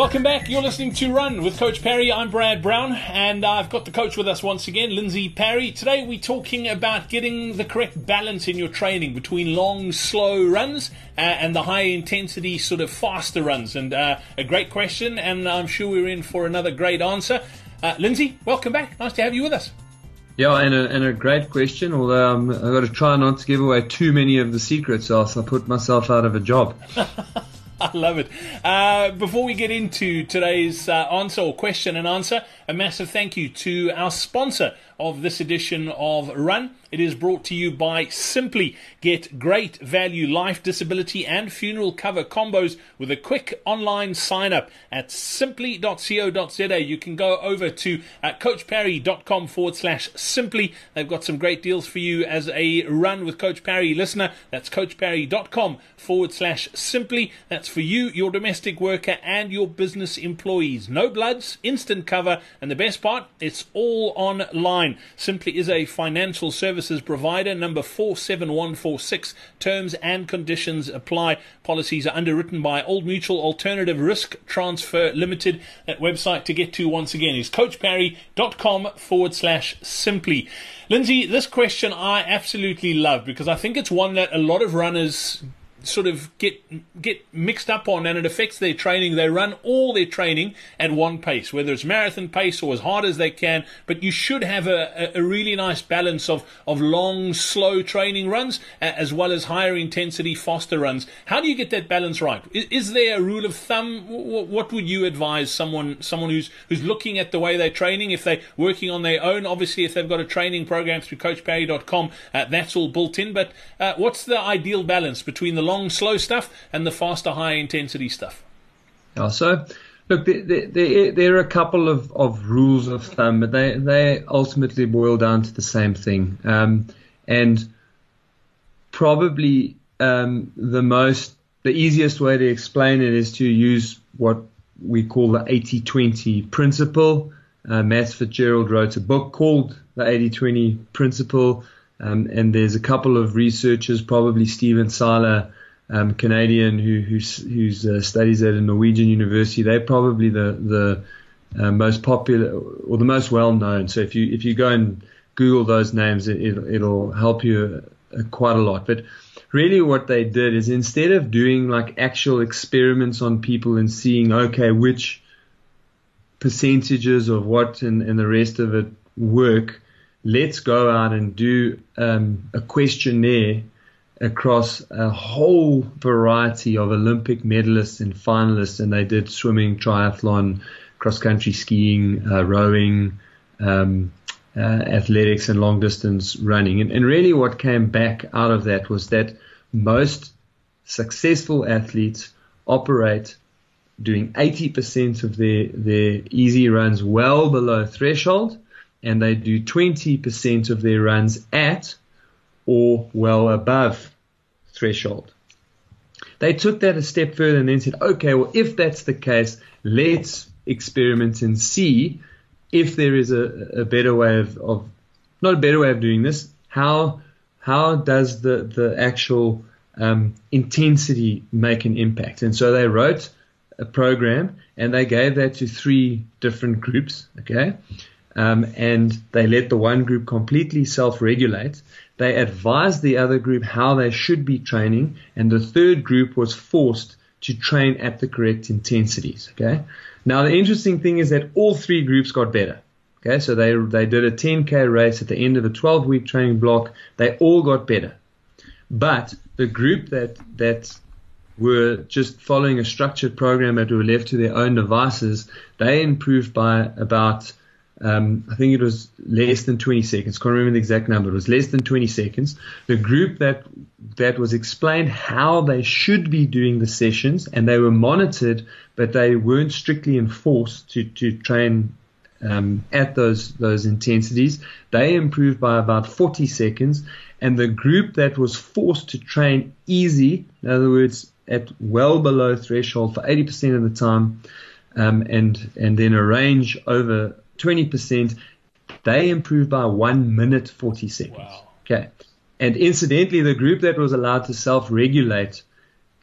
Welcome back. You're listening to Run with Coach Parry. I'm Brad Brown, and I've got the coach with us once again, Lindsay Parry. Today we're talking about getting the correct balance in your training between long, slow runs uh, and the high intensity, sort of faster runs. And uh, a great question, and I'm sure we're in for another great answer. Uh, Lindsay, welcome back. Nice to have you with us. Yeah, and a, and a great question. Although um, I've got to try not to give away too many of the secrets, else I'll put myself out of a job. I love it. Uh, before we get into today's uh, answer or question and answer, a massive thank you to our sponsor of this edition of Run. It is brought to you by Simply. Get great value life, disability, and funeral cover combos with a quick online sign up at simply.co.za. You can go over to uh, coachparry.com forward slash simply. They've got some great deals for you as a Run with Coach Parry listener. That's coachparry.com forward slash simply. That's for you, your domestic worker, and your business employees. No bloods, instant cover, and the best part, it's all online. Simply is a financial services provider. Number 47146. Terms and conditions apply. Policies are underwritten by Old Mutual Alternative Risk Transfer Limited. That website to get to once again is coachparry.com forward slash simply. Lindsay, this question I absolutely love because I think it's one that a lot of runners sort of get get mixed up on and it affects their training. They run all their training at one pace, whether it's marathon pace or as hard as they can. But you should have a, a really nice balance of, of long, slow training runs as well as higher intensity, faster runs. How do you get that balance right? Is, is there a rule of thumb? What would you advise someone someone who's who's looking at the way they're training? If they're working on their own, obviously, if they've got a training program through CoachParry.com, uh, that's all built in. But uh, what's the ideal balance between the long, slow stuff and the faster, high intensity stuff? Yeah, so look, there, there, there, are a couple of, of rules of thumb, but they, they ultimately boil down to the same thing. Um, and probably um, the most, the easiest way to explain it is to use what we call the 80 20 principle. Uh, Matt Fitzgerald wrote a book called the 80 20 principle. Um, and there's a couple of researchers, probably Stephen Seiler, um, Canadian who who's, who's uh, studies at a Norwegian university. They're probably the the uh, most popular or the most well known. So if you if you go and Google those names, it, it'll, it'll help you uh, quite a lot. But really, what they did is instead of doing like actual experiments on people and seeing okay which percentages of what and, and the rest of it work, let's go out and do um, a questionnaire across a whole variety of Olympic medalists and finalists, and they did swimming, triathlon, cross country skiing, uh, rowing, um, uh, athletics, and long distance running. And, and really, what came back out of that was that most successful athletes operate doing 80% of their, their easy runs well below threshold, and they do 20% of their runs at or well above threshold. They took that a step further and then said, okay, well, if that's the case, let's experiment and see if there is a, a better way of, of, not a better way of doing this. How how does the the actual um, intensity make an impact? And so they wrote a program and they gave that to three different groups. Okay, um, and they let the one group completely self-regulate. They advised the other group how they should be training, and the third group was forced to train at the correct intensities. Okay. Now the interesting thing is that all three groups got better. Okay, so they they did a 10k race at the end of a 12 week training block. They all got better, but the group that that were just following a structured program that were left to their own devices, they improved by about um, I think it was less than 20 seconds. Can't remember the exact number. It was less than 20 seconds. The group that that was explained how they should be doing the sessions, and they were monitored, but they weren't strictly enforced to to train um, at those those intensities. They improved by about 40 seconds, and the group that was forced to train easy, in other words, at well below threshold for 80% of the time, um, and and then a range over 20%, they improved by one minute 40 seconds. Wow. Okay. And incidentally, the group that was allowed to self-regulate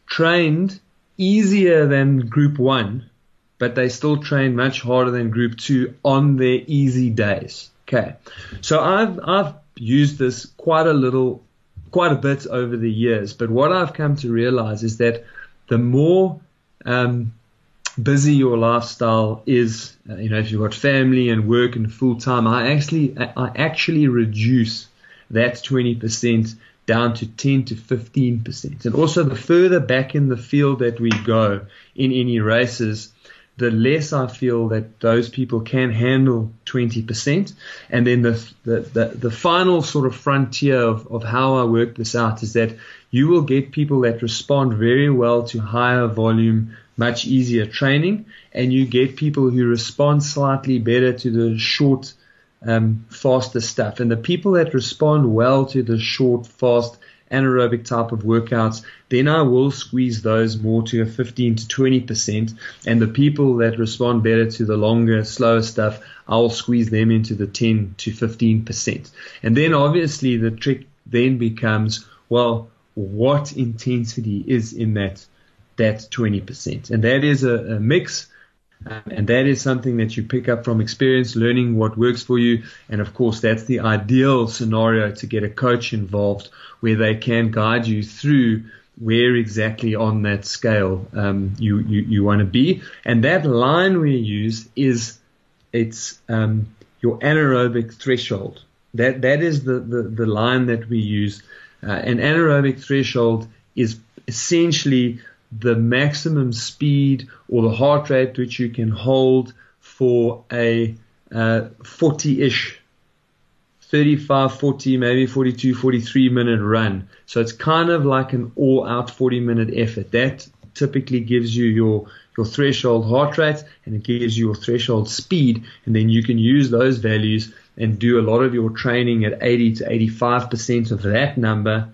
trained easier than group one, but they still trained much harder than group two on their easy days. Okay. So I've, I've used this quite a little, quite a bit over the years, but what I've come to realize is that the more, um, busy your lifestyle is, uh, you know, if you've got family and work and full time, I actually, I actually reduce that 20% down to 10 to 15%. And also the further back in the field that we go in any races, the less I feel that those people can handle 20%. And then the, the, the, the, final sort of frontier of, of how I work this out is that you will get people that respond very well to higher volume much easier training, and you get people who respond slightly better to the short, um, faster stuff. And the people that respond well to the short, fast, anaerobic type of workouts, then I will squeeze those more to a 15 to 20%. And the people that respond better to the longer, slower stuff, I'll squeeze them into the 10 to 15%. And then obviously the trick then becomes, well, what intensity is in that that 20%. And that is a, a mix. Um, and that is something that you pick up from experience, learning what works for you. And of course, that's the ideal scenario to get a coach involved where they can guide you through where exactly on that scale um, you, you, you want to be. And that line we use is it's um, your anaerobic threshold. That, that is the, the, the line that we use. Uh, an anaerobic threshold is essentially the maximum speed or the heart rate which you can hold for a 40 uh, ish, 35, 40, maybe 42, 43 minute run. So it's kind of like an all out 40 minute effort. That typically gives you your, your threshold heart rate and it gives you your threshold speed. And then you can use those values and do a lot of your training at 80 to 85% of that number.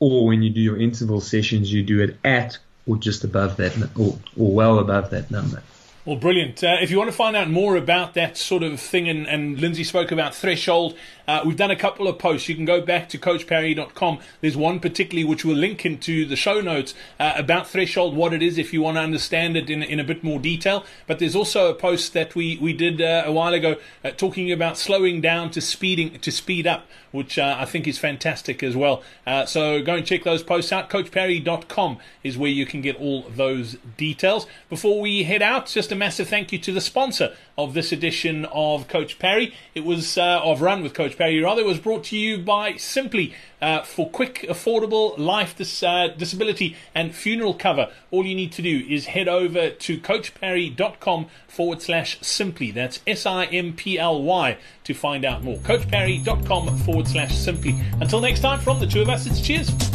Or when you do your interval sessions, you do it at or just above that, or, or well above that number. Well, brilliant. Uh, if you want to find out more about that sort of thing, and, and Lindsay spoke about threshold, uh, we've done a couple of posts. You can go back to coachparry.com. There's one particularly which we'll link into the show notes uh, about threshold, what it is, if you want to understand it in, in a bit more detail. But there's also a post that we, we did uh, a while ago uh, talking about slowing down to speeding to speed up, which uh, I think is fantastic as well. so go and check those posts out. Coachparry.com is where you can get all those details. Before we head out, just a massive thank you to the sponsor of this edition of Coach Parry. It was uh, of Run with Coach Parry. Rather, it was brought to you by Simply uh, for quick, affordable life dis- uh, disability and funeral cover. All you need to do is head over to coachparry.com forward slash simply. That's S I M P L Y to find out more. Coachparry.com forward slash simply. Until next time, from the two of us, it's cheers.